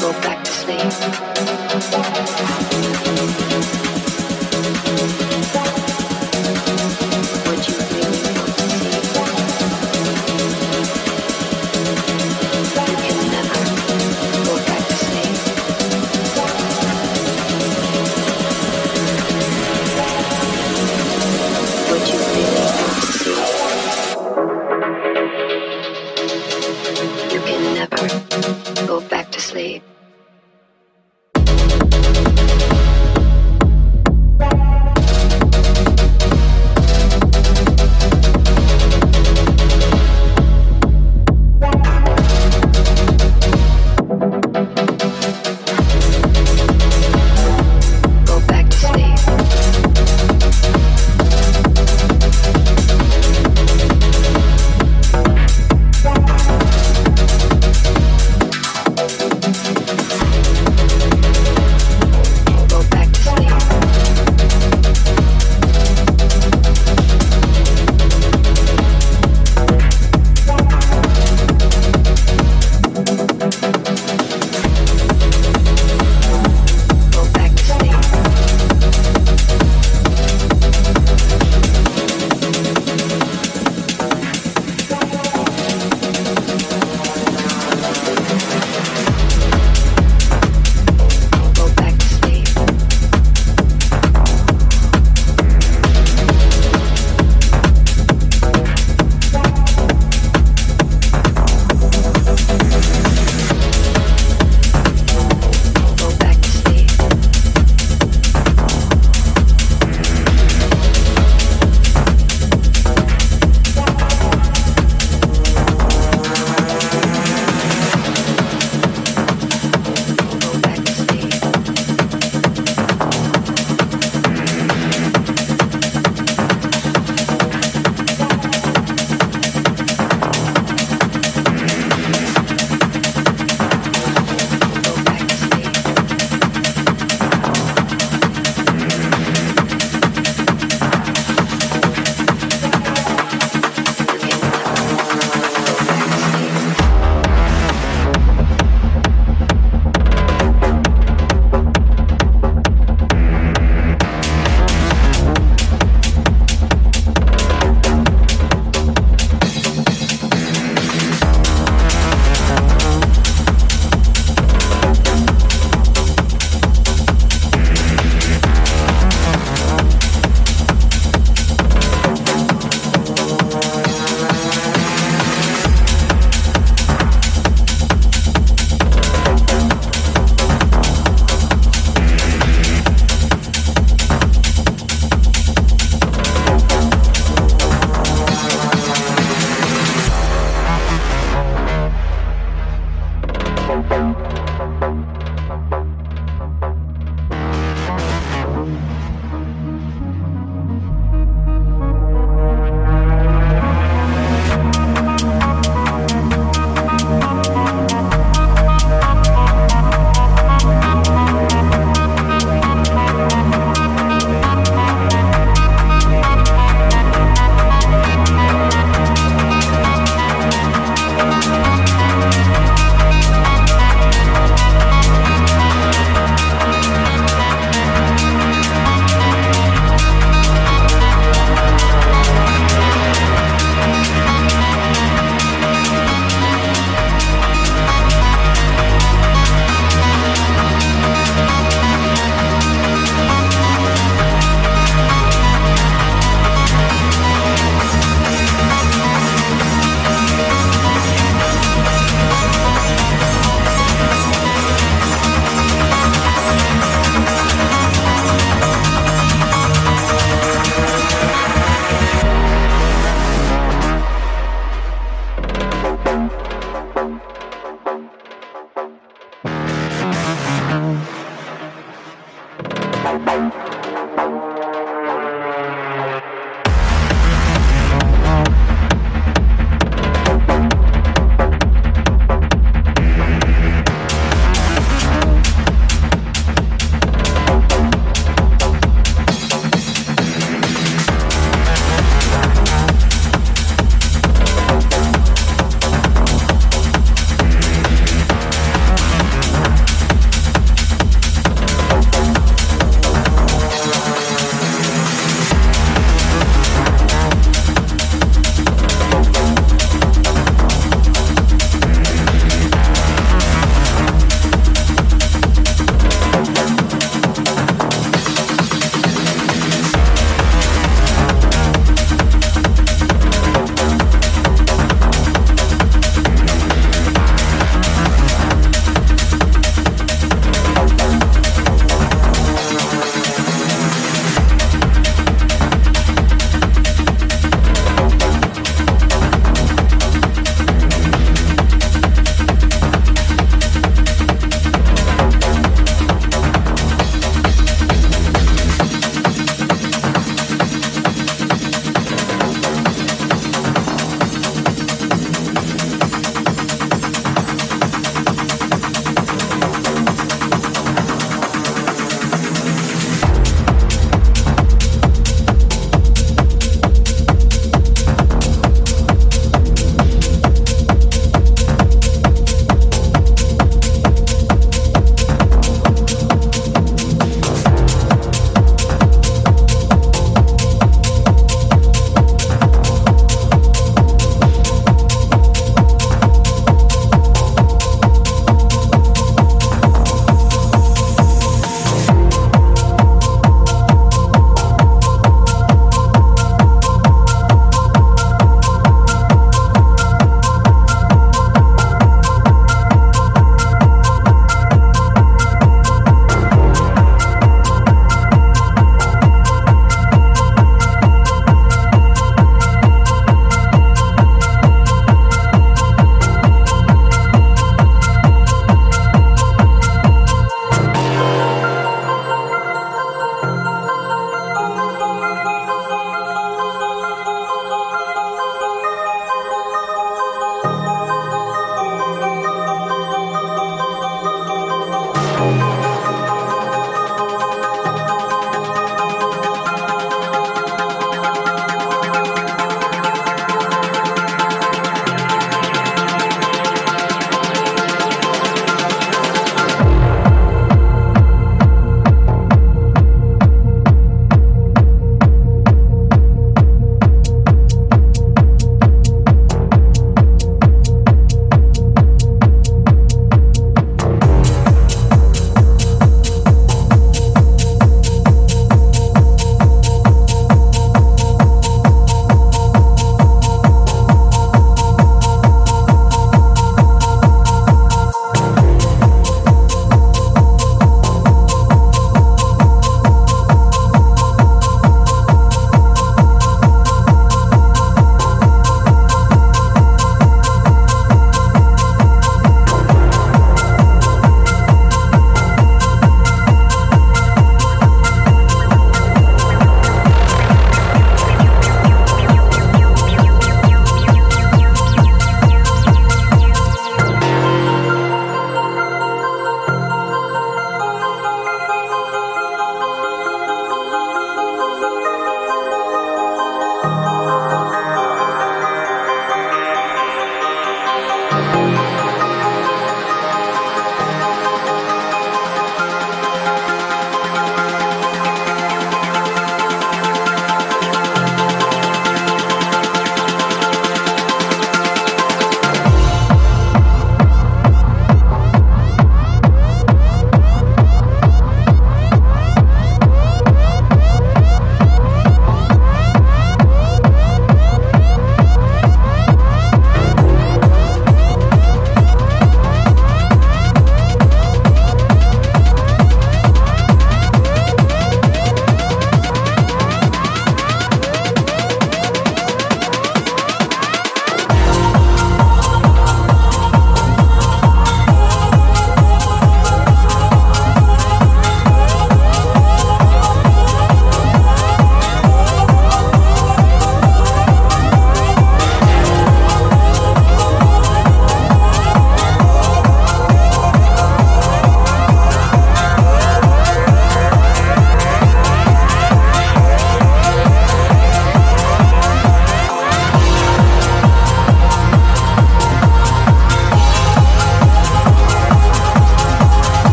go back to sleep.